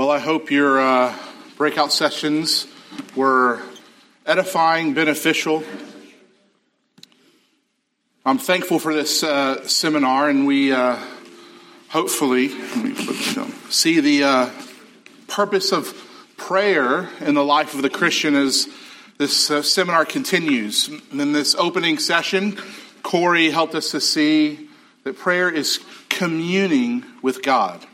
Well, I hope your uh, breakout sessions were edifying, beneficial. I'm thankful for this uh, seminar, and we uh, hopefully see the uh, purpose of prayer in the life of the Christian as this uh, seminar continues. In this opening session, Corey helped us to see that prayer is communing with God.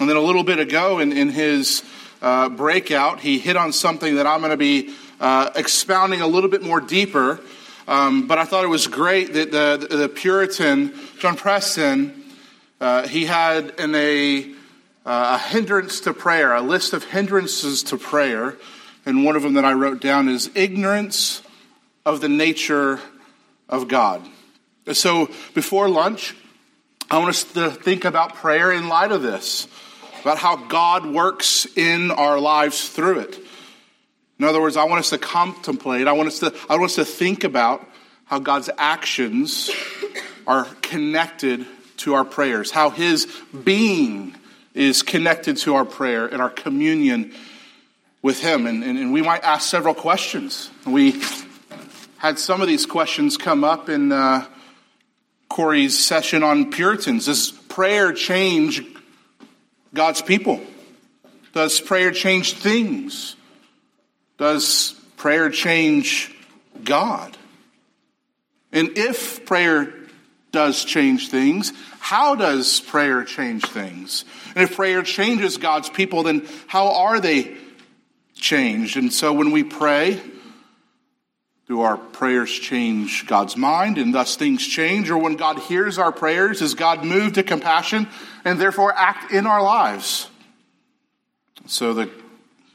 And then a little bit ago in, in his uh, breakout, he hit on something that I'm going to be uh, expounding a little bit more deeper. Um, but I thought it was great that the, the Puritan, John Preston, uh, he had in a, uh, a hindrance to prayer, a list of hindrances to prayer. And one of them that I wrote down is ignorance of the nature of God. So before lunch, I want us to think about prayer in light of this about how God works in our lives through it. In other words, I want us to contemplate, I want us to, I want us to think about how God's actions are connected to our prayers, how His being is connected to our prayer and our communion with Him. And, and, and we might ask several questions. We had some of these questions come up in uh, Corey's session on Puritans. Does prayer change God's people? Does prayer change things? Does prayer change God? And if prayer does change things, how does prayer change things? And if prayer changes God's people, then how are they changed? And so when we pray, do our prayers change God's mind and thus things change? Or when God hears our prayers, is God moved to compassion and therefore act in our lives? So, the,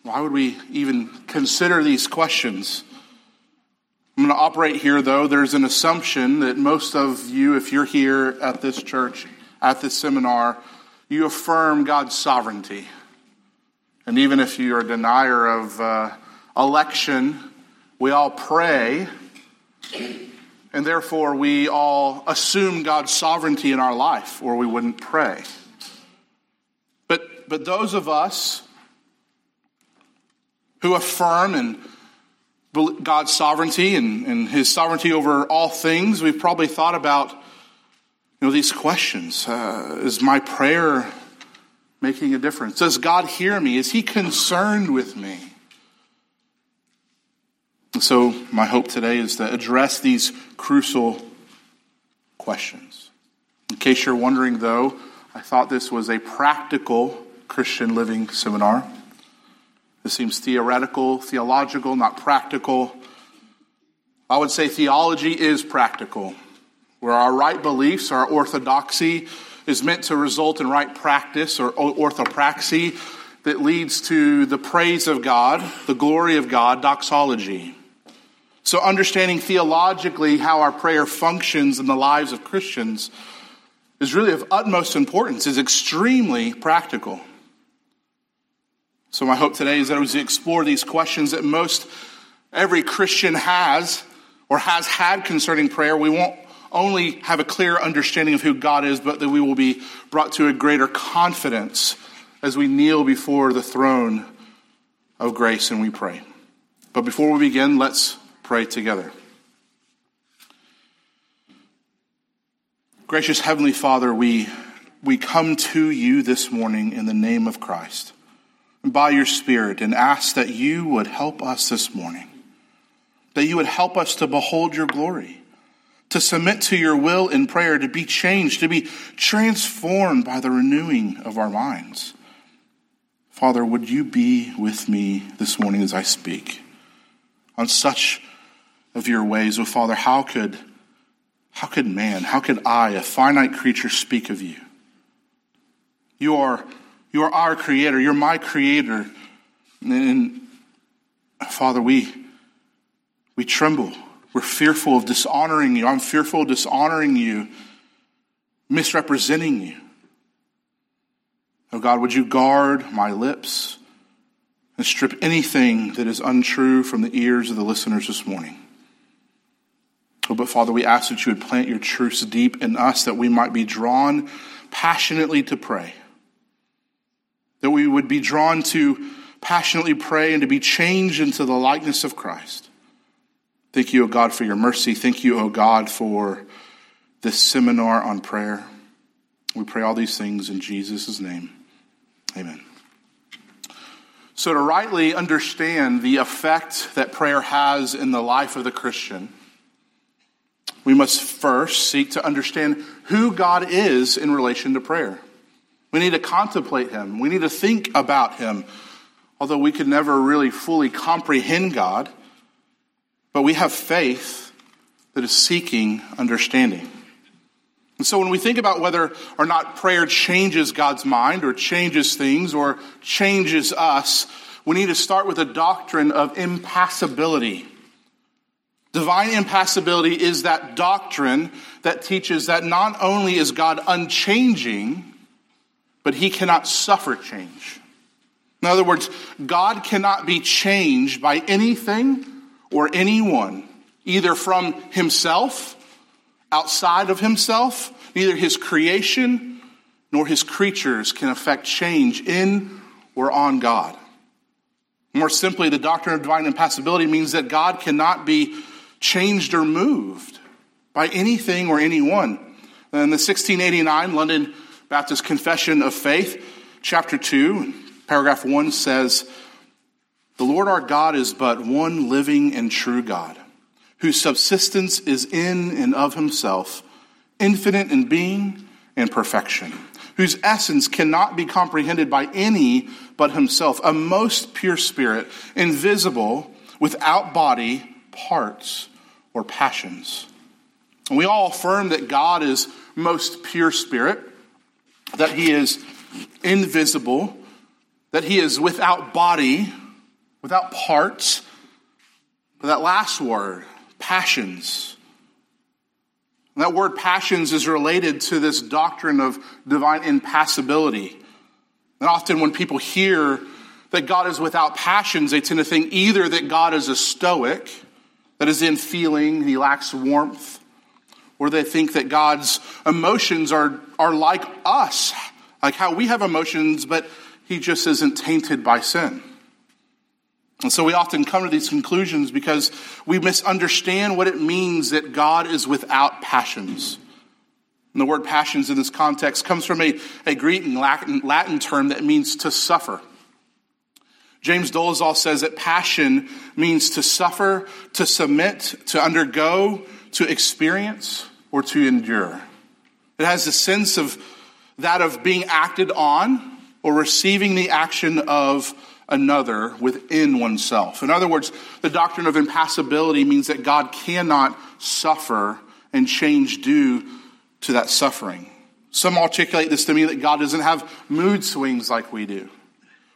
why would we even consider these questions? I'm going to operate here, though. There's an assumption that most of you, if you're here at this church, at this seminar, you affirm God's sovereignty. And even if you're a denier of uh, election, we all pray, and therefore we all assume God's sovereignty in our life, or we wouldn't pray. But, but those of us who affirm and God's sovereignty and, and his sovereignty over all things, we've probably thought about you know, these questions. Uh, is my prayer making a difference? Does God hear me? Is he concerned with me? So, my hope today is to address these crucial questions. In case you're wondering, though, I thought this was a practical Christian living seminar. This seems theoretical, theological, not practical. I would say theology is practical, where our right beliefs, our orthodoxy, is meant to result in right practice or orthopraxy that leads to the praise of God, the glory of God, doxology. So, understanding theologically how our prayer functions in the lives of Christians is really of utmost importance, is extremely practical. So, my hope today is that as we explore these questions that most every Christian has or has had concerning prayer, we won't only have a clear understanding of who God is, but that we will be brought to a greater confidence as we kneel before the throne of grace and we pray. But before we begin, let's pray together. Gracious Heavenly Father, we, we come to you this morning in the name of Christ and by your Spirit and ask that you would help us this morning, that you would help us to behold your glory, to submit to your will in prayer, to be changed, to be transformed by the renewing of our minds. Father, would you be with me this morning as I speak on such of your ways. Oh, Father, how could, how could man, how could I, a finite creature, speak of you? You are, you are our creator. You're my creator. And, Father, we, we tremble. We're fearful of dishonoring you. I'm fearful of dishonoring you, misrepresenting you. Oh God, would you guard my lips and strip anything that is untrue from the ears of the listeners this morning? Oh, but Father, we ask that you would plant your truths deep in us that we might be drawn passionately to pray. That we would be drawn to passionately pray and to be changed into the likeness of Christ. Thank you, O God, for your mercy. Thank you, O God, for this seminar on prayer. We pray all these things in Jesus' name. Amen. So, to rightly understand the effect that prayer has in the life of the Christian, we must first seek to understand who God is in relation to prayer. We need to contemplate Him, we need to think about Him, although we could never really fully comprehend God, but we have faith that is seeking understanding. And so when we think about whether or not prayer changes God's mind or changes things or changes us, we need to start with a doctrine of impassibility. Divine impassibility is that doctrine that teaches that not only is God unchanging, but he cannot suffer change. In other words, God cannot be changed by anything or anyone, either from himself outside of himself. Neither his creation nor his creatures can affect change in or on God. More simply, the doctrine of divine impassibility means that God cannot be changed or moved by anything or anyone. In the 1689 London Baptist Confession of Faith, chapter 2, paragraph 1 says, The Lord our God is but one living and true God whose subsistence is in and of himself, infinite in being and perfection, whose essence cannot be comprehended by any but himself, a most pure spirit, invisible, without body, parts, or passions. And we all affirm that God is most pure spirit, that he is invisible, that he is without body, without parts. But that last word, passions. And that word passions is related to this doctrine of divine impassibility. And often when people hear that God is without passions, they tend to think either that God is a stoic, that is in feeling, he lacks warmth, or they think that God's emotions are, are like us, like how we have emotions, but he just isn't tainted by sin. And so we often come to these conclusions because we misunderstand what it means that God is without passions. And the word passions in this context comes from a, a Greek and Latin, Latin term that means to suffer. James Dolezal says that passion means to suffer, to submit, to undergo, to experience, or to endure. It has a sense of that of being acted on or receiving the action of another within oneself. In other words, the doctrine of impassibility means that God cannot suffer and change due to that suffering. Some articulate this to mean that God doesn't have mood swings like we do.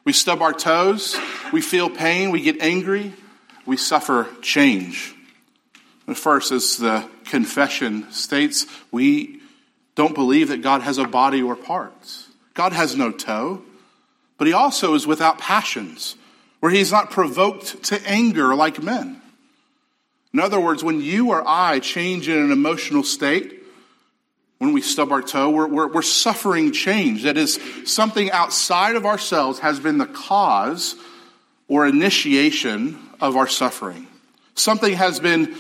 We stub our toes, we feel pain, we get angry, we suffer change. But first, as the confession states, we don't believe that God has a body or parts. God has no toe but he also is without passions, where he's not provoked to anger like men. In other words, when you or I change in an emotional state, when we stub our toe, we're, we're, we're, suffering change. That is, something outside of ourselves has been the cause or initiation of our suffering. Something has been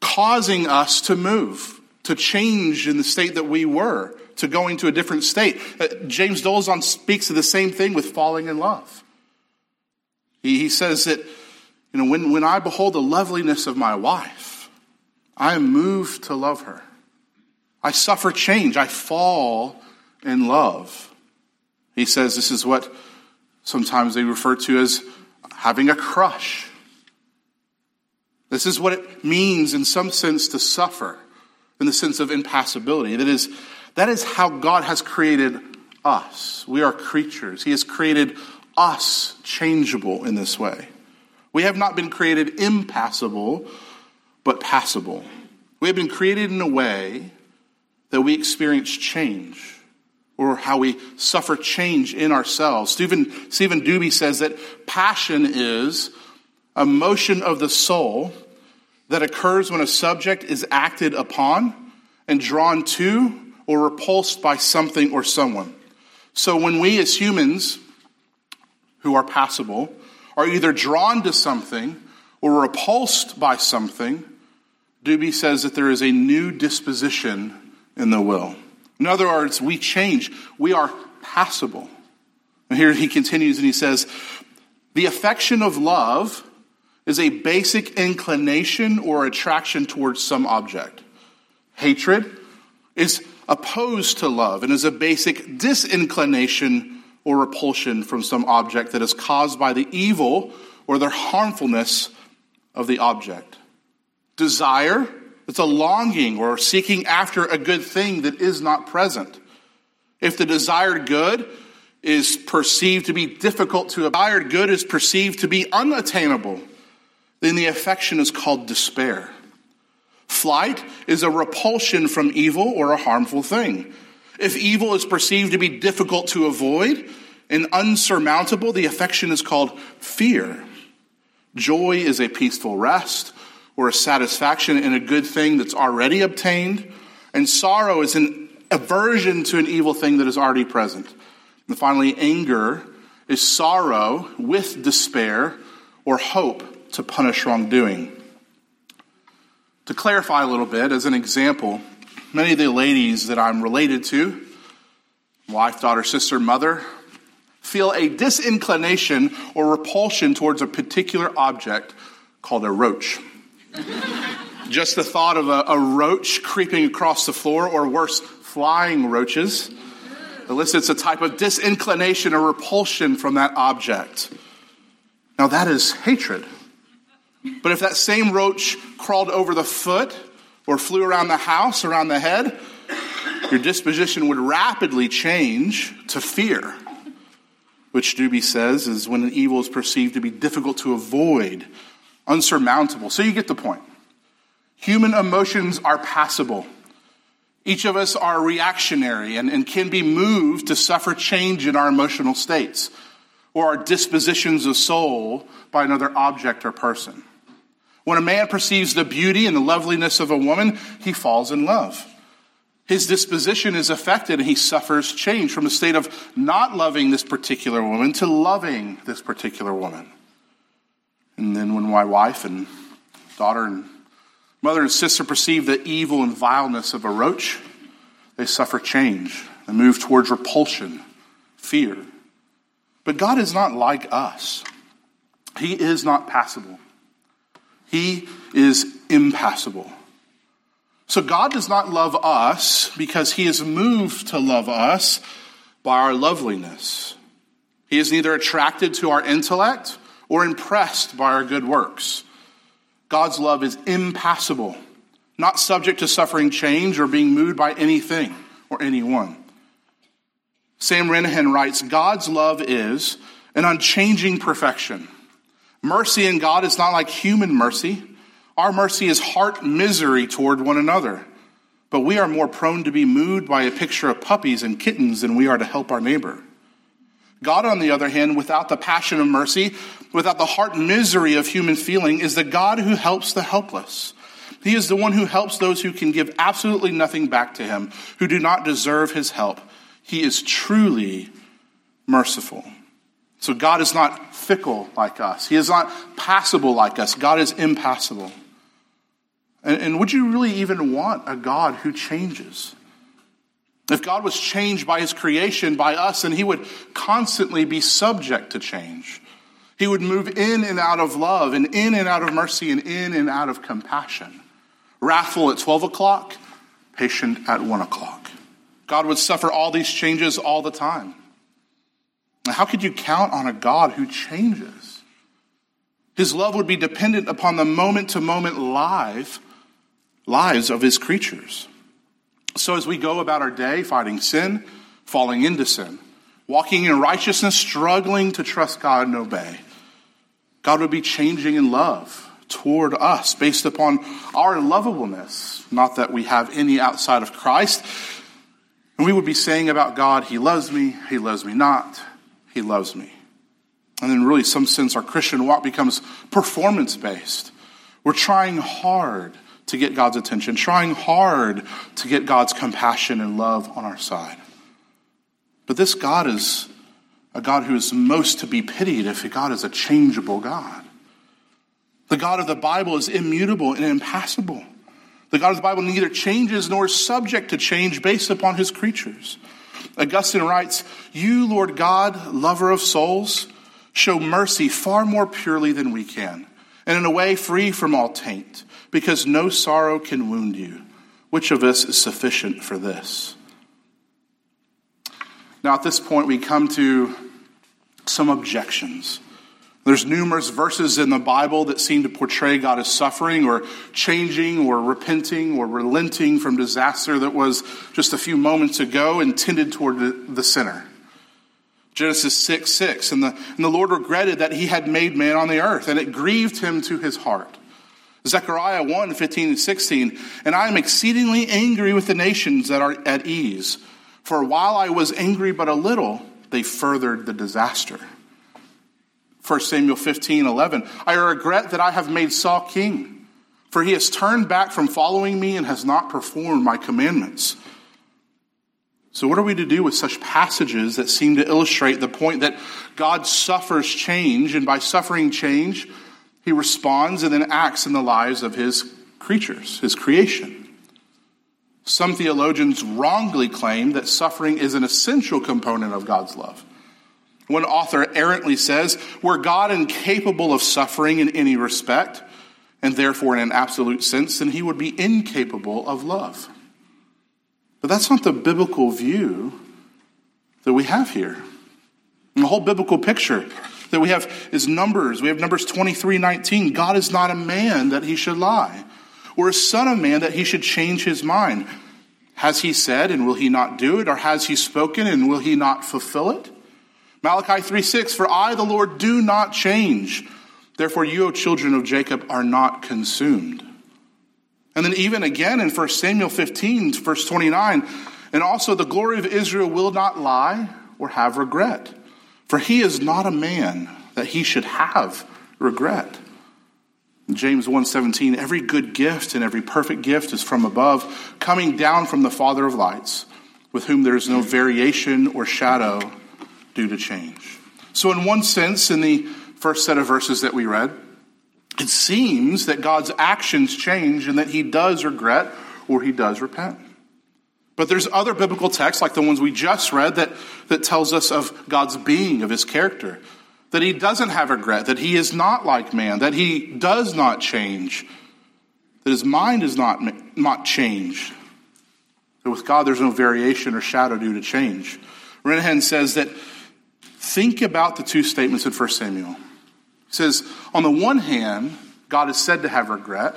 causing us to move, to change in the state that we were to going to a different state. Uh, James Dolezal speaks of the same thing with falling in love. He, he says that, you know, when, when I behold the loveliness of my wife, I am moved to love her. I suffer change. I fall in love. He says this is what sometimes they refer to as having a crush. This is what it means, in some sense, to suffer, in the sense of impassibility. That is, that is how God has created us. We are creatures. He has created us changeable in this way. We have not been created impassible, but passible. We have been created in a way that we experience change or how we suffer change in ourselves. Stephen, Stephen Duby says that passion is a motion of the soul that occurs when a subject is acted upon and drawn to or repulsed by something or someone. So when we as humans who are passible are either drawn to something or repulsed by something, Duby says that there is a new disposition in the will. In other words, we change. We are passible. And here he continues and he says, the affection of love is a basic inclination or attraction towards some object. Hatred is opposed to love and is a basic disinclination or repulsion from some object that is caused by the evil or the harmfulness of the object. Desire, it's a longing or seeking after a good thing that is not present. If the desired good is perceived to be difficult to desired good is perceived to be unattainable, then the affection is called despair. Flight is a repulsion from evil or a harmful thing. If evil is perceived to be difficult to avoid and unsurmountable, the affection is called fear. Joy is a peaceful rest or a satisfaction in a good thing that's already obtained, and sorrow is an aversion to an evil thing that is already present. And finally, anger is sorrow with despair or hope to punish wrongdoing. To clarify a little bit, as an example, many of the ladies that I'm related to, wife, daughter, sister, mother, feel a disinclination or repulsion towards a particular object called a roach. Just the thought of a, a, roach creeping across the floor, or worse, flying roaches, elicits a type of disinclination or repulsion from that object. Now, that is hatred. But if that same roach crawled over the foot or flew around the house, around the head, your disposition would rapidly change to fear, which Duby says is when an evil is perceived to be difficult to avoid, unsurmountable. So you get the point. Human emotions are passible. Each of us are reactionary and, and can be moved to suffer change in our emotional states or our dispositions of soul by another object or person. When a man perceives the beauty and the loveliness of a woman, he falls in love. His disposition is affected and he suffers change from a state of not loving this particular woman to loving this particular woman. And then when my wife and daughter and mother and sister perceive the evil and vileness of a roach, they suffer change. They move towards repulsion, fear. But God is not like us. He is not passible. He is impassible. So God does not love us because he is moved to love us by our loveliness. He is neither attracted to our intellect or impressed by our good works. God's love is impassible, not subject to suffering change or being moved by anything or anyone. Sam Renihan writes God's love is an unchanging perfection Mercy in God is not like human mercy. Our mercy is heart misery toward one another. But we are more prone to be moved by a picture of puppies and kittens than we are to help our neighbor. God, on the other hand, without the passion of mercy, without the heart misery of human feeling, is the God who helps the helpless. He is the one who helps those who can give absolutely nothing back to him, who do not deserve his help. He is truly merciful. So God is not fickle like us. He is not passible like us. God is impassible. And, and would you really even want a God who changes? If God was changed by his creation, by us, then he would constantly be subject to change. He would move in and out of love, and in and out of mercy, and in and out of compassion. Wrathful at 12 o'clock, patient at 1 o'clock. God would suffer all these changes all the time. Now, how could you count on a God who changes? His love would be dependent upon the moment to moment life, lives of his creatures. So as we go about our day fighting sin, falling into sin, walking in righteousness, struggling to trust God and obey, God would be changing in love toward us based upon our lovableness, not that we have any outside of Christ. And we would be saying about God, He loves me, He loves me not. He loves me. And then, really, some sense, our Christian walk becomes performance based. We're trying hard to get God's attention, trying hard to get God's compassion and love on our side. But this God is a God who is most to be pitied if God is a changeable God. The God of the Bible is immutable and impassible. The God of the Bible neither changes nor is subject to change based upon his creatures. Augustine writes, You, Lord God, lover of souls, show mercy far more purely than we can, and in a way free from all taint, because no sorrow can wound you. Which of us is sufficient for this? Now, at this point, we come to some objections. There's numerous verses in the Bible that seem to portray God as suffering or changing or repenting or relenting from disaster that was just a few moments ago intended toward the sinner. Genesis 6 6. And the, and the Lord regretted that he had made man on the earth, and it grieved him to his heart. Zechariah 1 15 and 16. And I am exceedingly angry with the nations that are at ease. For while I was angry but a little, they furthered the disaster. 1 Samuel 15 11. I regret that I have made Saul king, for he has turned back from following me and has not performed my commandments. So, what are we to do with such passages that seem to illustrate the point that God suffers change, and by suffering change, he responds and then acts in the lives of his creatures, his creation? Some theologians wrongly claim that suffering is an essential component of God's love. One author errantly says, Were God incapable of suffering in any respect, and therefore in an absolute sense, then he would be incapable of love. But that's not the biblical view that we have here. And the whole biblical picture that we have is Numbers. We have Numbers 23 19. God is not a man that he should lie, or a son of man that he should change his mind. Has he said, and will he not do it? Or has he spoken, and will he not fulfill it? Malachi 3 6, For I, the Lord, do not change. Therefore, you, O children of Jacob, are not consumed. And then even again in 1 Samuel 15, verse 29, and also the glory of Israel will not lie or have regret. For he is not a man that he should have regret. James 1:17 every good gift and every perfect gift is from above coming down from the father of lights with whom there is no variation or shadow due to change. So in one sense in the first set of verses that we read it seems that God's actions change and that he does regret or he does repent. But there's other biblical texts, like the ones we just read, that, that tells us of God's being, of his character. That he doesn't have regret, that he is not like man, that he does not change, that his mind is not, not changed. That with God there's no variation or shadow due to change. Renihan says that think about the two statements in 1 Samuel He says, on the one hand, God is said to have regret,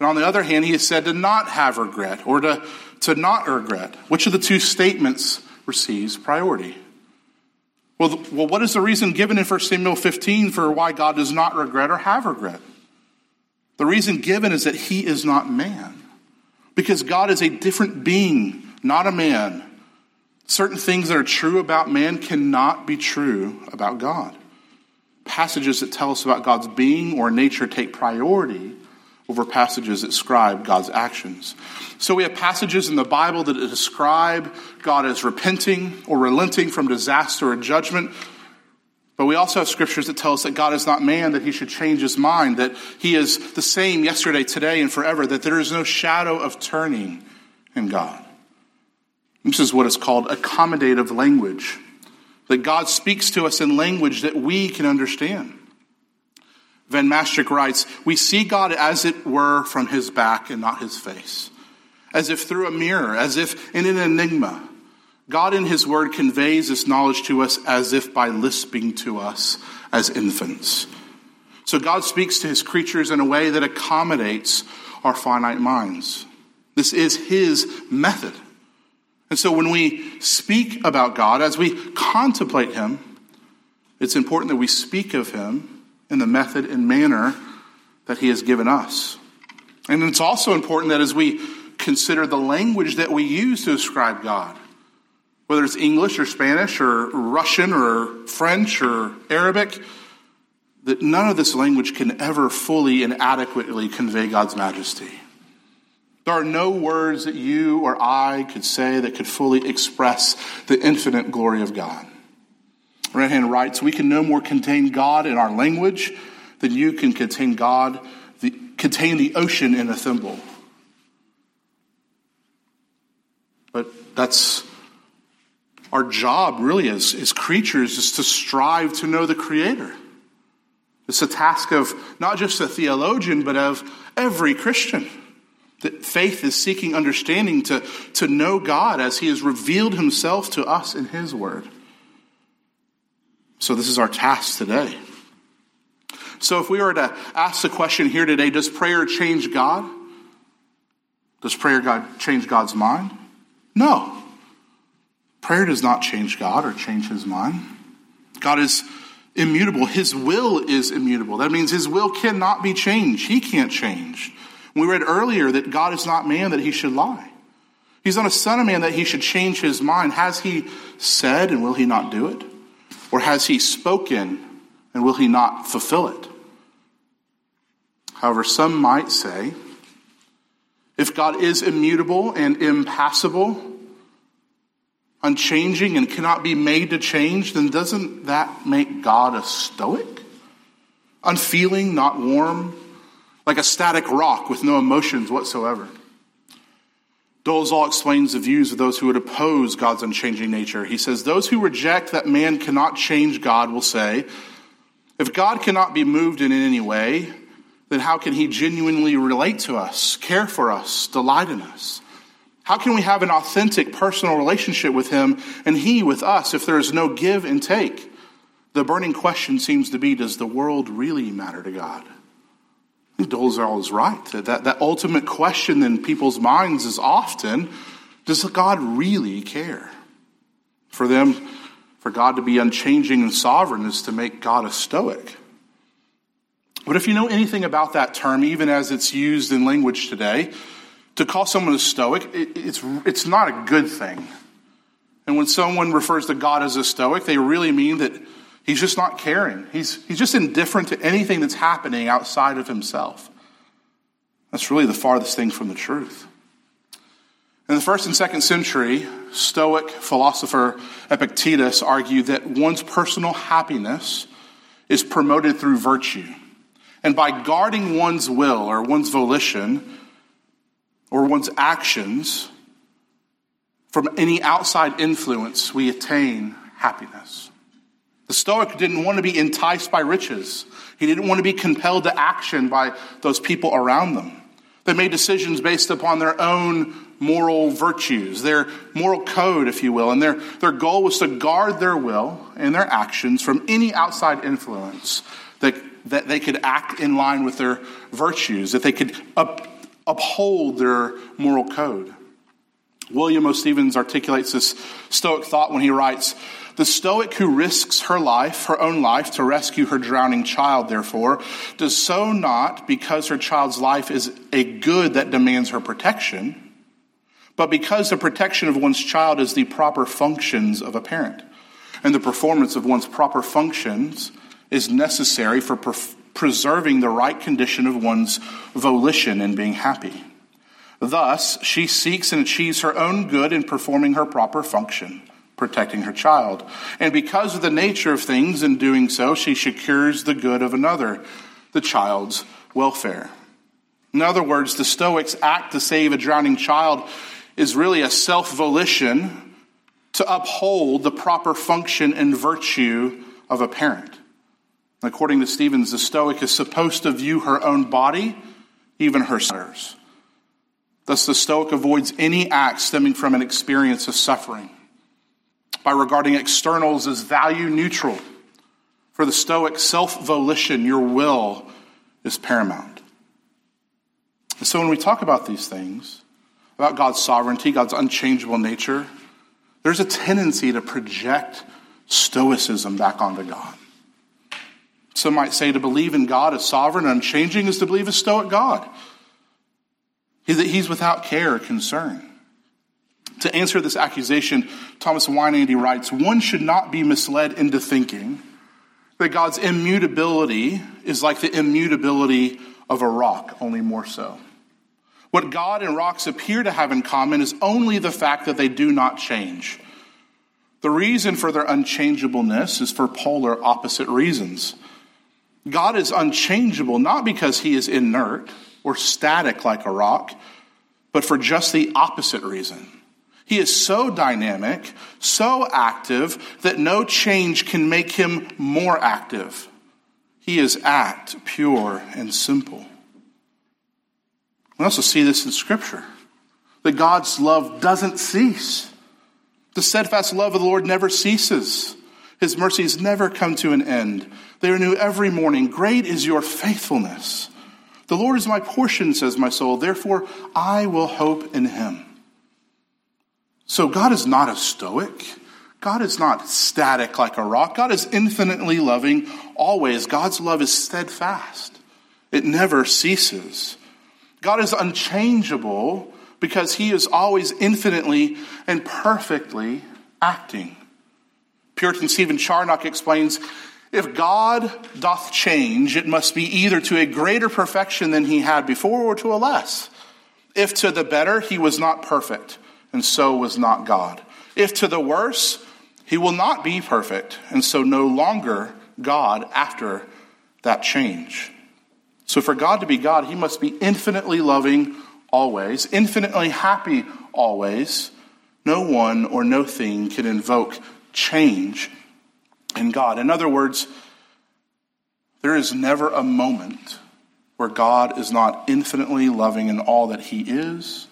and on the other hand, he is said to not have regret or to, to not regret. Which of the two statements receives priority? Well, the, well, what is the reason given in 1 Samuel 15 for why God does not regret or have regret? The reason given is that he is not man. Because God is a different being, not a man. Certain things that are true about man cannot be true about God passages that tell us about God's being or nature take priority over passages that describe God's actions. So we have passages in the Bible that describe God as repenting or relenting from disaster or judgment. But we also have scriptures that tell us that God is not man, that he should change his mind, that he is the same yesterday, today, and forever, that there is no shadow of turning in God. This is what is called accommodative language that God speaks to us in language that we can understand. Van Mastricht writes, We see God as it were from his back and not his face, as if through a mirror, as if in an enigma. God in his word conveys this knowledge to us as if by lisping to us as infants. So God speaks to his creatures in a way that accommodates our finite minds. This is his method. And so when we speak about God, as we contemplate Him, it's important that we speak of Him in the method and manner that He has given us. And it's also important that as we consider the language that we use to describe God, whether it's English or Spanish or Russian or French or Arabic, that none of this language can ever fully and adequately convey God's majesty. There are no words that you or I could say that could fully express the infinite glory of God. Renihan writes, We can no more contain God in our language than you can contain God, the, contain the ocean in a thimble. But that's our job, really, as, as creatures, is to strive to know the Creator. It's a task of not just a theologian, but of every Christian. That faith is seeking understanding to, to know God as He has revealed Himself to us in His Word. So, this is our task today. So, if we were to ask the question here today, does prayer change God? Does prayer God change God's mind? No. Prayer does not change God or change His mind. God is immutable. His will is immutable. That means His will cannot be changed. He can't change. We read earlier that God is not man that he should lie. He's not a son of man that he should change his mind. Has he said and will he not do it? Or has he spoken and will he not fulfill it? However, some might say if God is immutable and impassible, unchanging, and cannot be made to change, then doesn't that make God a stoic? Unfeeling, not warm, like a static rock with no emotions whatsoever. Dolezal explains the views of those who would oppose God's unchanging nature. He says, Those who reject that man cannot change God will say, If God cannot be moved in any way, then how can he genuinely relate to us, care for us, delight in us? How can we have an authentic personal relationship with him and he with us if there is no give and take? The burning question seems to be Does the world really matter to God? Dolezal is right. That, that ultimate question in people's minds is often, does God really care? For them, for God to be unchanging and sovereign is to make God a stoic. But if you know anything about that term, even as it's used in language today, to call someone a stoic, it, it's, it's not a good thing. And when someone refers to God as a stoic, they really mean that He's just not caring. He's, he's just indifferent to anything that's happening outside of himself. That's really the farthest thing from the truth. In the first and second century, Stoic philosopher Epictetus argued that one's personal happiness is promoted through virtue. And by guarding one's will or one's volition or one's actions from any outside influence, we attain happiness. The Stoic didn't want to be enticed by riches. He didn't want to be compelled to action by those people around them. They made decisions based upon their own moral virtues, their moral code, if you will, and their, their goal was to guard their will and their actions from any outside influence that, that they could act in line with their virtues, that they could up, uphold their moral code. William O. Stephens articulates this Stoic thought when he writes, the Stoic who risks her life, her own life, to rescue her drowning child, therefore, does so not because her child's life is a good that demands her protection, but because the protection of one's child is the proper functions of a parent. And the performance of one's proper functions is necessary for pre- preserving the right condition of one's volition and being happy. Thus, she seeks and achieves her own good in performing her proper function protecting her child. And because of the nature of things in doing so, she secures the good of another, the child's welfare. In other words, the Stoics' act to save a drowning child is really a self volition to uphold the proper function and virtue of a parent. According to Stephens, the Stoic is supposed to view her own body, even her sons. Thus, the Stoic avoids any act stemming from an experience of suffering by regarding externals as value neutral. For the Stoic, self volition, your will, is paramount. And so when we talk about these things, about God's sovereignty, God's unchangeable nature, there's a tendency to project Stoicism back onto God. Some might say to believe in God as sovereign and unchanging is to believe a Stoic God. Is that he's without care or concern. To answer this accusation, Thomas Weinandy writes One should not be misled into thinking that God's immutability is like the immutability of a rock, only more so. What God and rocks appear to have in common is only the fact that they do not change. The reason for their unchangeableness is for polar opposite reasons. God is unchangeable not because he is inert or static like a rock, but for just the opposite reason. He is so dynamic, so active, that no change can make him more active. He is act, pure, and simple. We also see this in Scripture that God's love doesn't cease. The steadfast love of the Lord never ceases. His mercies never come to an end. They are new every morning. Great is your faithfulness. The Lord is my portion, says my soul. Therefore, I will hope in him. So, God is not a stoic. God is not static like a rock. God is infinitely loving always. God's love is steadfast, it never ceases. God is unchangeable because he is always infinitely and perfectly acting. Puritan Stephen Charnock explains if God doth change, it must be either to a greater perfection than he had before or to a less. If to the better, he was not perfect, and so was not God. If to the worse, he will not be perfect, and so no longer God after that change. So for God to be God, he must be infinitely loving always, infinitely happy always. No one or no thing can invoke change in God. In other words, there is never a moment where God is not infinitely loving in all that he is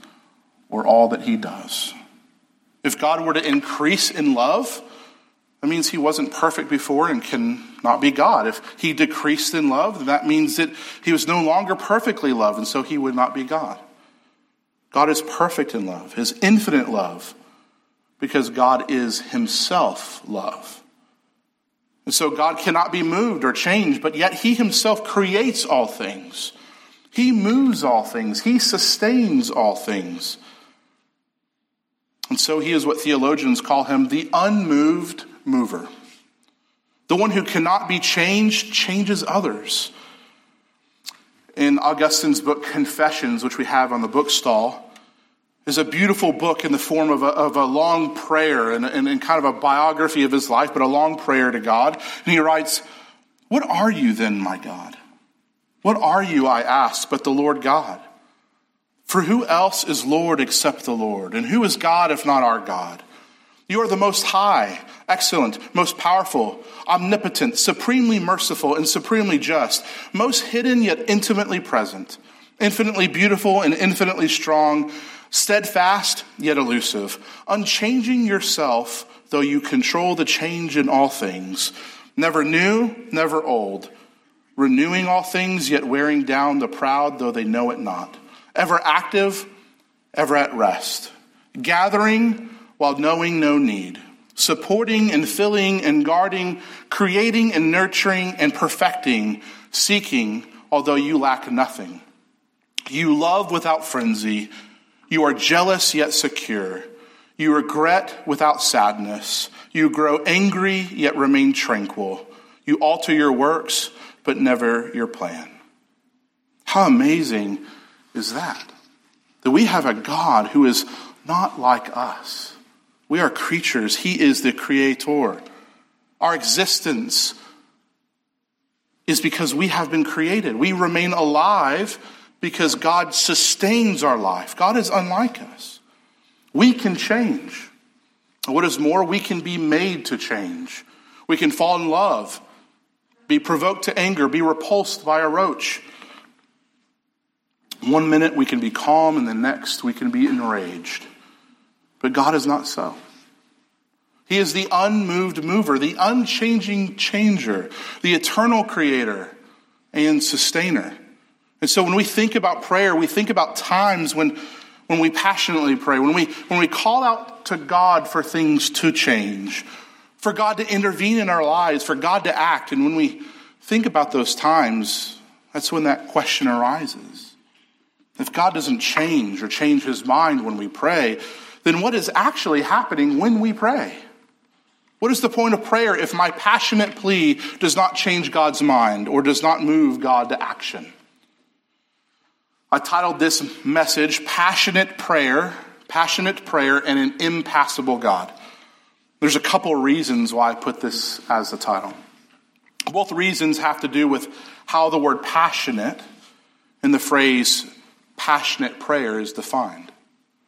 or all that he does. If God were to increase in love, that means he wasn't perfect before and can not be God. If he decreased in love, then that means that he was no longer perfectly loved, and so he would not be God. God is perfect in love, his infinite love, because God is himself love. And so God cannot be moved or changed, but yet he himself creates all things. He moves all things. He sustains all things. And so he is what theologians call him the unmoved mover. The one who cannot be changed changes others. In Augustine's book Confessions, which we have on the bookstall, is a beautiful book in the form of a, of a long prayer and, and, and kind of a biography of his life, but a long prayer to God. And he writes, What are you then, my God? What are you, I ask, but the Lord God? For who else is Lord except the Lord? And who is God if not our God? You are the most high, excellent, most powerful, omnipotent, supremely merciful, and supremely just, most hidden yet intimately present, infinitely beautiful and infinitely strong steadfast yet elusive, unchanging yourself, though you control the change in all things, never new, never old, renewing all things, yet wearing down the proud, though they know it not, ever active, ever at rest, gathering while knowing no need, supporting and filling and guarding, creating and nurturing and perfecting, seeking, although you lack nothing. You love without frenzy you are jealous yet secure. You regret without sadness. You grow angry yet remain tranquil. You alter your works, but never your plan. How amazing is that? That we have a God who is not like us. We are creatures, He is the creator. Our existence is because we have been created. We remain alive because God sustains our life. God is unlike us. We can change. What is more, we can be made to change. We can fall in love, be provoked to anger, be repulsed by a roach. One minute we can be calm, and the next we can be enraged. But God is not so. He is the unmoved mover, the unchanging changer, the eternal creator and sustainer. And so when we think about prayer, we think about times when, when we passionately pray, when we, when we call out to God for things to change, for God to intervene in our lives, for God to act. And when we think about those times, that's when that question arises. If God doesn't change or change his mind when we pray, then what is actually happening when we pray? What is the point of prayer if my passionate plea does not change God's mind or does not move God to action? I titled this message Passionate Prayer, Passionate Prayer and an Impassible God. There's a couple reasons why I put this as the title. Both reasons have to do with how the word passionate in the phrase passionate prayer is defined.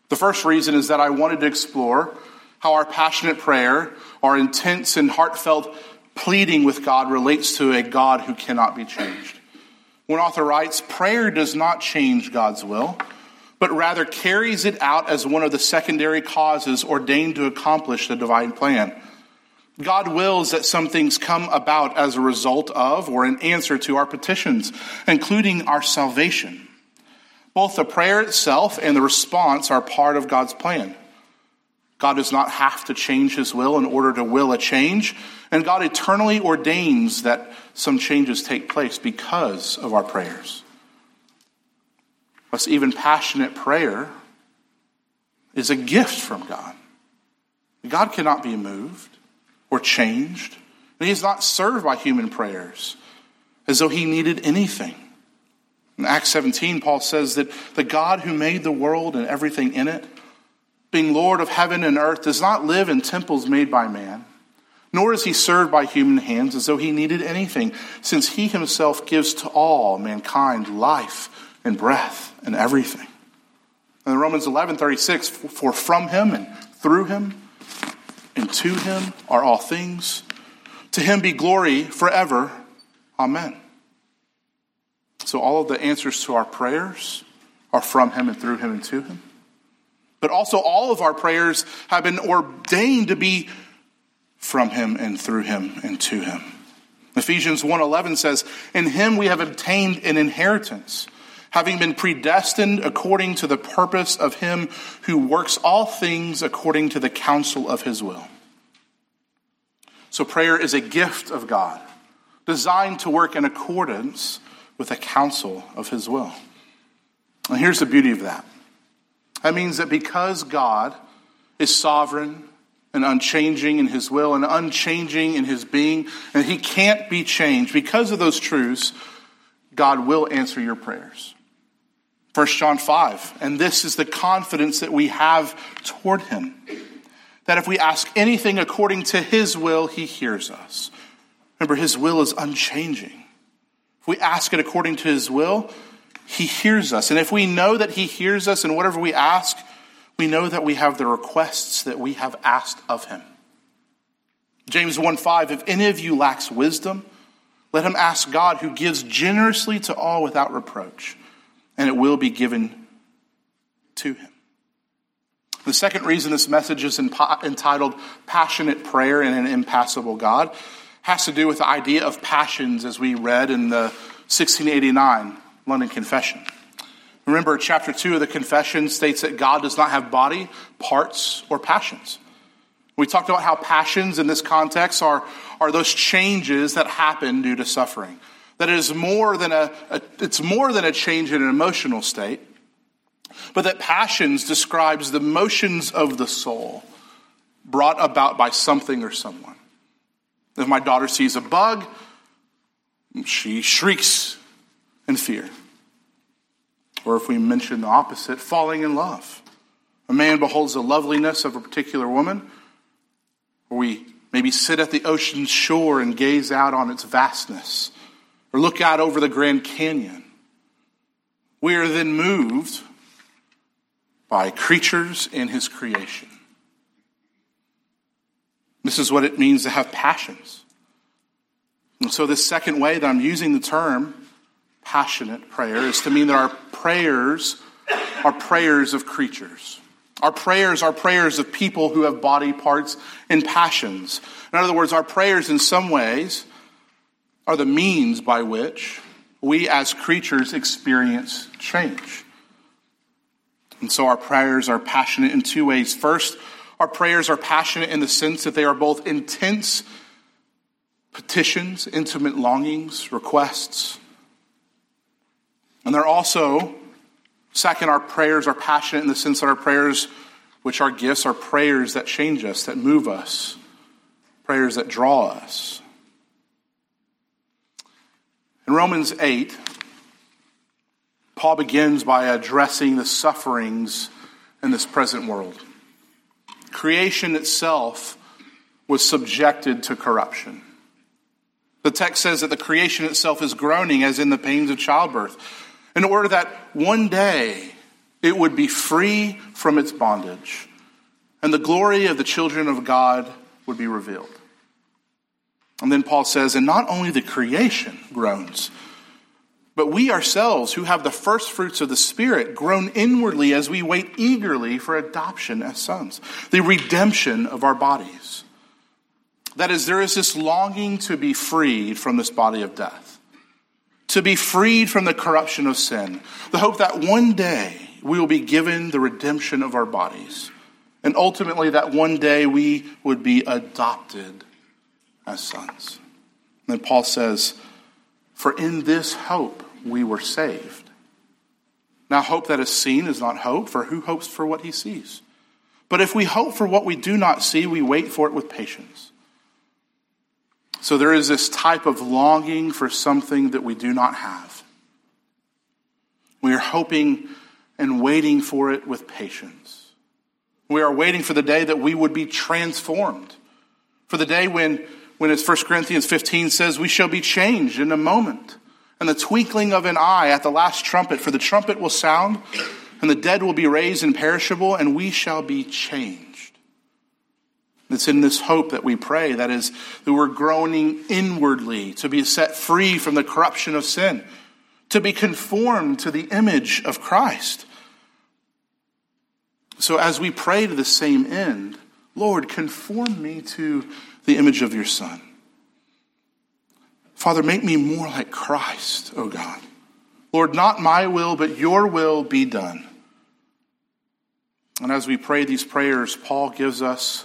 The first reason is that I wanted to explore how our passionate prayer, our intense and heartfelt pleading with God relates to a God who cannot be changed. One author writes, prayer does not change God's will, but rather carries it out as one of the secondary causes ordained to accomplish the divine plan. God wills that some things come about as a result of or in answer to our petitions, including our salvation. Both the prayer itself and the response are part of God's plan. God does not have to change his will in order to will a change, and God eternally ordains that some changes take place because of our prayers. Thus, even passionate prayer is a gift from God. God cannot be moved or changed, and He is not served by human prayers as though He needed anything. In Acts 17, Paul says that the God who made the world and everything in it, being Lord of heaven and earth, does not live in temples made by man, nor is he served by human hands as though he needed anything, since he himself gives to all mankind life and breath and everything. And in Romans 11 36, for from him and through him and to him are all things. To him be glory forever. Amen. So all of the answers to our prayers are from him and through him and to him. But also all of our prayers have been ordained to be from him and through him and to him. Ephesians 1:11 says, "In him we have obtained an inheritance, having been predestined according to the purpose of him who works all things according to the counsel of his will." So prayer is a gift of God, designed to work in accordance with the counsel of his will. And here's the beauty of that. That means that because God is sovereign and unchanging in his will and unchanging in his being, and he can't be changed, because of those truths, God will answer your prayers. 1 John 5, and this is the confidence that we have toward him that if we ask anything according to his will, he hears us. Remember, his will is unchanging. If we ask it according to his will, he hears us. And if we know that he hears us in whatever we ask, we know that we have the requests that we have asked of him. James 1 5, if any of you lacks wisdom, let him ask God who gives generously to all without reproach, and it will be given to him. The second reason this message is entitled Passionate Prayer and an Impassible God has to do with the idea of passions as we read in the 1689 London Confession. Remember, chapter 2 of the Confession states that God does not have body, parts, or passions. We talked about how passions in this context are, are those changes that happen due to suffering. That it is more than a, a it's more than a change in an emotional state, but that passions describes the motions of the soul brought about by something or someone. If my daughter sees a bug, she shrieks in fear. Or if we mention the opposite, falling in love. A man beholds the loveliness of a particular woman, or we maybe sit at the ocean's shore and gaze out on its vastness, or look out over the Grand Canyon. We are then moved by creatures in his creation. This is what it means to have passions. And so, this second way that I'm using the term passionate prayer is to mean that our prayers are prayers of creatures. Our prayers are prayers of people who have body parts and passions. In other words, our prayers, in some ways, are the means by which we as creatures experience change. And so our prayers are passionate in two ways. First, our prayers are passionate in the sense that they are both intense petitions, intimate longings, requests, and they're also, second, our prayers are passionate in the sense that our prayers, which are gifts, are prayers that change us, that move us, prayers that draw us. In Romans 8, Paul begins by addressing the sufferings in this present world. Creation itself was subjected to corruption. The text says that the creation itself is groaning as in the pains of childbirth, in order that one day it would be free from its bondage, and the glory of the children of God would be revealed. And then Paul says, and not only the creation groans, but we ourselves, who have the first fruits of the Spirit, groan inwardly as we wait eagerly for adoption as sons, the redemption of our bodies. That is, there is this longing to be freed from this body of death, to be freed from the corruption of sin, the hope that one day we will be given the redemption of our bodies, and ultimately that one day we would be adopted as sons. And then Paul says, For in this hope we were saved. Now, hope that is seen is not hope, for who hopes for what he sees? But if we hope for what we do not see, we wait for it with patience. So there is this type of longing for something that we do not have. We are hoping and waiting for it with patience. We are waiting for the day that we would be transformed. For the day when, when as 1 Corinthians 15 says, we shall be changed in a moment and the twinkling of an eye at the last trumpet, for the trumpet will sound, and the dead will be raised imperishable, and we shall be changed. It's in this hope that we pray, that is, that we're groaning inwardly to be set free from the corruption of sin, to be conformed to the image of Christ. So as we pray to the same end, Lord, conform me to the image of your Son. Father, make me more like Christ, O oh God. Lord, not my will, but your will be done. And as we pray these prayers, Paul gives us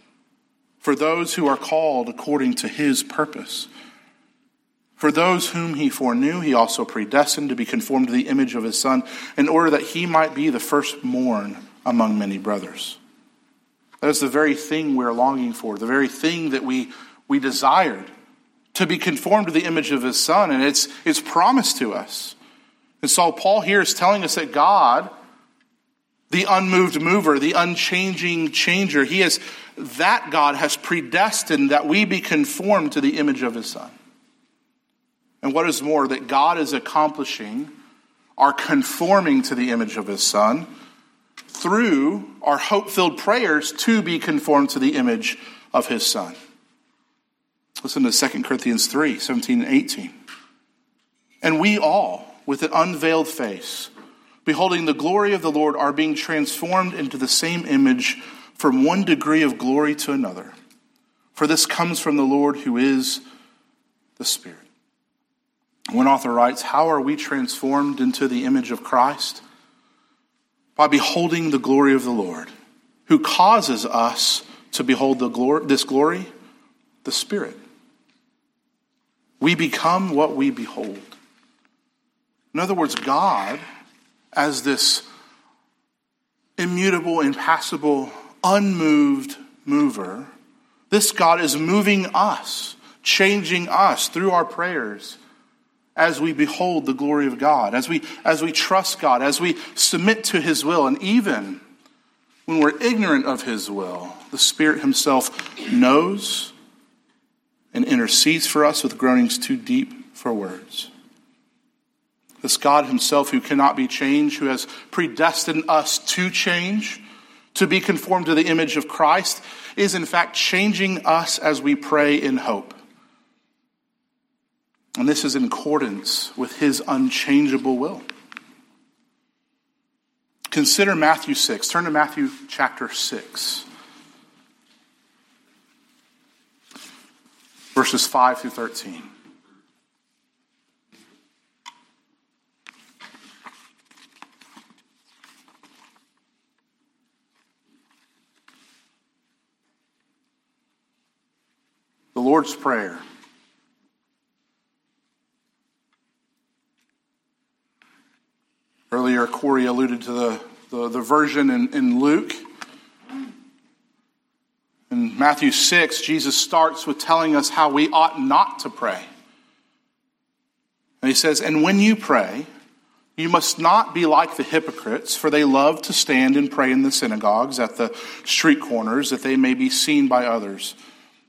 For those who are called according to his purpose. For those whom he foreknew, he also predestined to be conformed to the image of his Son, in order that he might be the firstborn among many brothers. That is the very thing we're longing for, the very thing that we we desired to be conformed to the image of his son, and it's, it's promised to us. And so Paul here is telling us that God, the unmoved mover, the unchanging changer, he is that God has predestined that we be conformed to the image of his son. And what is more, that God is accomplishing our conforming to the image of his son through our hope filled prayers to be conformed to the image of his son. Listen to 2 Corinthians 3 17 and 18. And we all, with an unveiled face, beholding the glory of the Lord, are being transformed into the same image from one degree of glory to another. For this comes from the Lord who is the Spirit. One author writes, How are we transformed into the image of Christ? By beholding the glory of the Lord, who causes us to behold the glory, this glory, the Spirit. We become what we behold. In other words, God, as this immutable, impassible, unmoved mover, this God is moving us, changing us through our prayers as we behold the glory of God, as we, as we trust God, as we submit to His will, and even when we're ignorant of His will, the Spirit Himself knows and intercedes for us with groanings too deep for words. This God Himself, who cannot be changed, who has predestined us to change, to be conformed to the image of Christ, is in fact changing us as we pray in hope. And this is in accordance with His unchangeable will. Consider Matthew 6. Turn to Matthew chapter 6. verses 5 through 13. Lord's Prayer. Earlier, Corey alluded to the, the, the version in, in Luke. In Matthew 6, Jesus starts with telling us how we ought not to pray. And he says, And when you pray, you must not be like the hypocrites, for they love to stand and pray in the synagogues at the street corners, that they may be seen by others.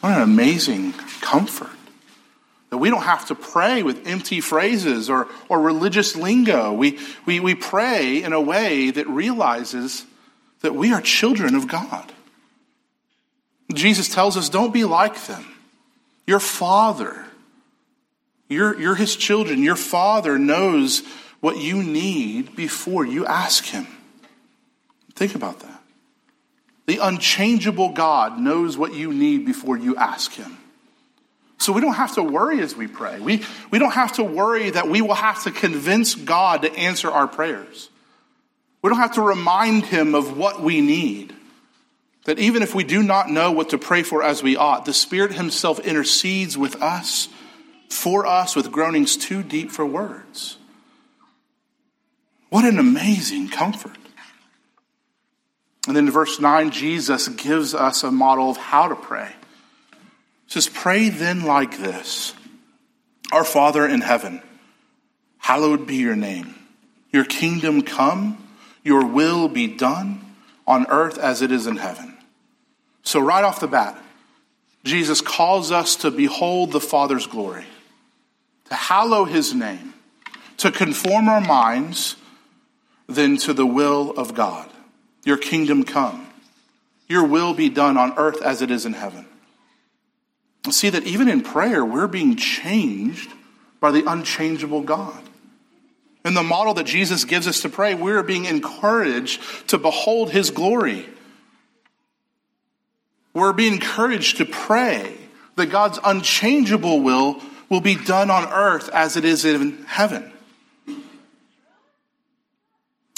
What an amazing comfort. That we don't have to pray with empty phrases or, or religious lingo. We, we, we pray in a way that realizes that we are children of God. Jesus tells us, don't be like them. Your Father, you're, you're His children. Your Father knows what you need before you ask Him. Think about that. The unchangeable God knows what you need before you ask Him. So we don't have to worry as we pray. We, we don't have to worry that we will have to convince God to answer our prayers. We don't have to remind Him of what we need. That even if we do not know what to pray for as we ought, the Spirit Himself intercedes with us, for us, with groanings too deep for words. What an amazing comfort. And then in verse 9, Jesus gives us a model of how to pray. He says, Pray then like this Our Father in heaven, hallowed be your name. Your kingdom come, your will be done on earth as it is in heaven. So, right off the bat, Jesus calls us to behold the Father's glory, to hallow his name, to conform our minds then to the will of God. Your kingdom come. Your will be done on earth as it is in heaven. See that even in prayer, we're being changed by the unchangeable God. In the model that Jesus gives us to pray, we're being encouraged to behold his glory. We're being encouraged to pray that God's unchangeable will will be done on earth as it is in heaven.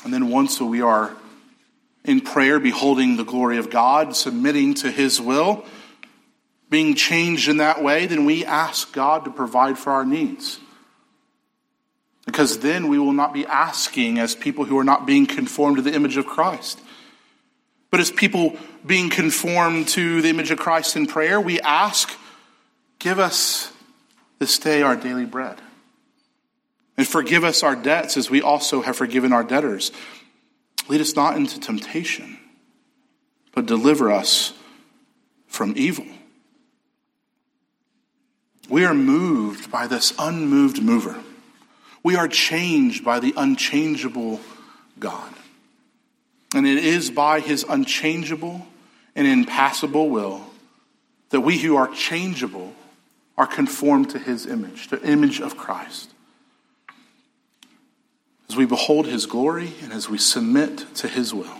And then once we are in prayer, beholding the glory of God, submitting to his will, being changed in that way, then we ask God to provide for our needs. Because then we will not be asking as people who are not being conformed to the image of Christ. But as people being conformed to the image of Christ in prayer, we ask, give us this day our daily bread. And forgive us our debts as we also have forgiven our debtors. Lead us not into temptation, but deliver us from evil. We are moved by this unmoved mover. We are changed by the unchangeable God. And it is by his unchangeable and impassible will that we who are changeable are conformed to his image, the image of Christ as we behold his glory and as we submit to his will.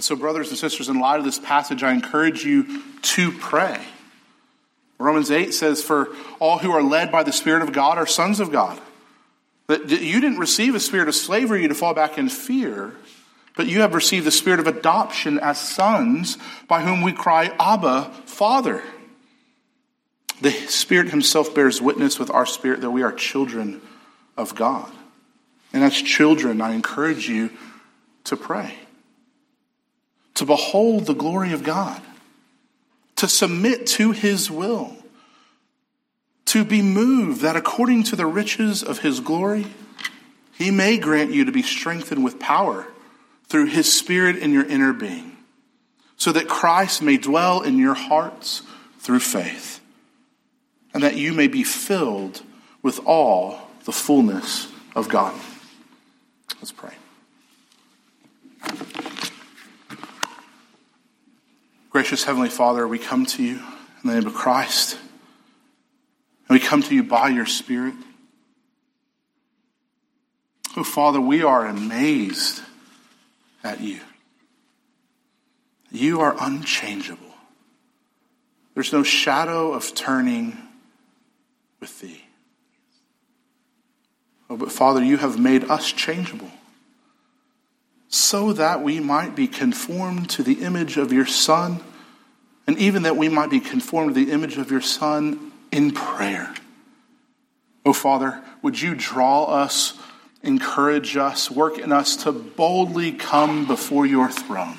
So, brothers and sisters, in light of this passage, I encourage you to pray. Romans 8 says, For all who are led by the Spirit of God are sons of God. That you didn't receive a spirit of slavery to fall back in fear, but you have received the spirit of adoption as sons, by whom we cry, Abba, Father. The Spirit Himself bears witness with our spirit that we are children of God. And as children, I encourage you to pray, to behold the glory of God, to submit to his will, to be moved that according to the riches of his glory, he may grant you to be strengthened with power through his spirit in your inner being, so that Christ may dwell in your hearts through faith, and that you may be filled with all the fullness of God. Let's pray. Gracious Heavenly Father, we come to you in the name of Christ. And we come to you by your Spirit. Oh, Father, we are amazed at you. You are unchangeable. There's no shadow of turning with thee. Oh, but Father, you have made us changeable so that we might be conformed to the image of your Son, and even that we might be conformed to the image of your Son in prayer. Oh, Father, would you draw us, encourage us, work in us to boldly come before your throne,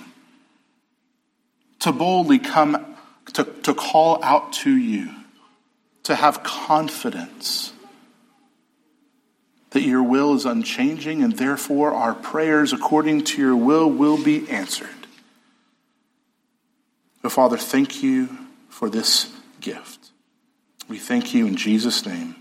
to boldly come, to, to call out to you, to have confidence that your will is unchanging, and therefore our prayers according to your will will be answered. So, Father, thank you for this gift. We thank you in Jesus' name.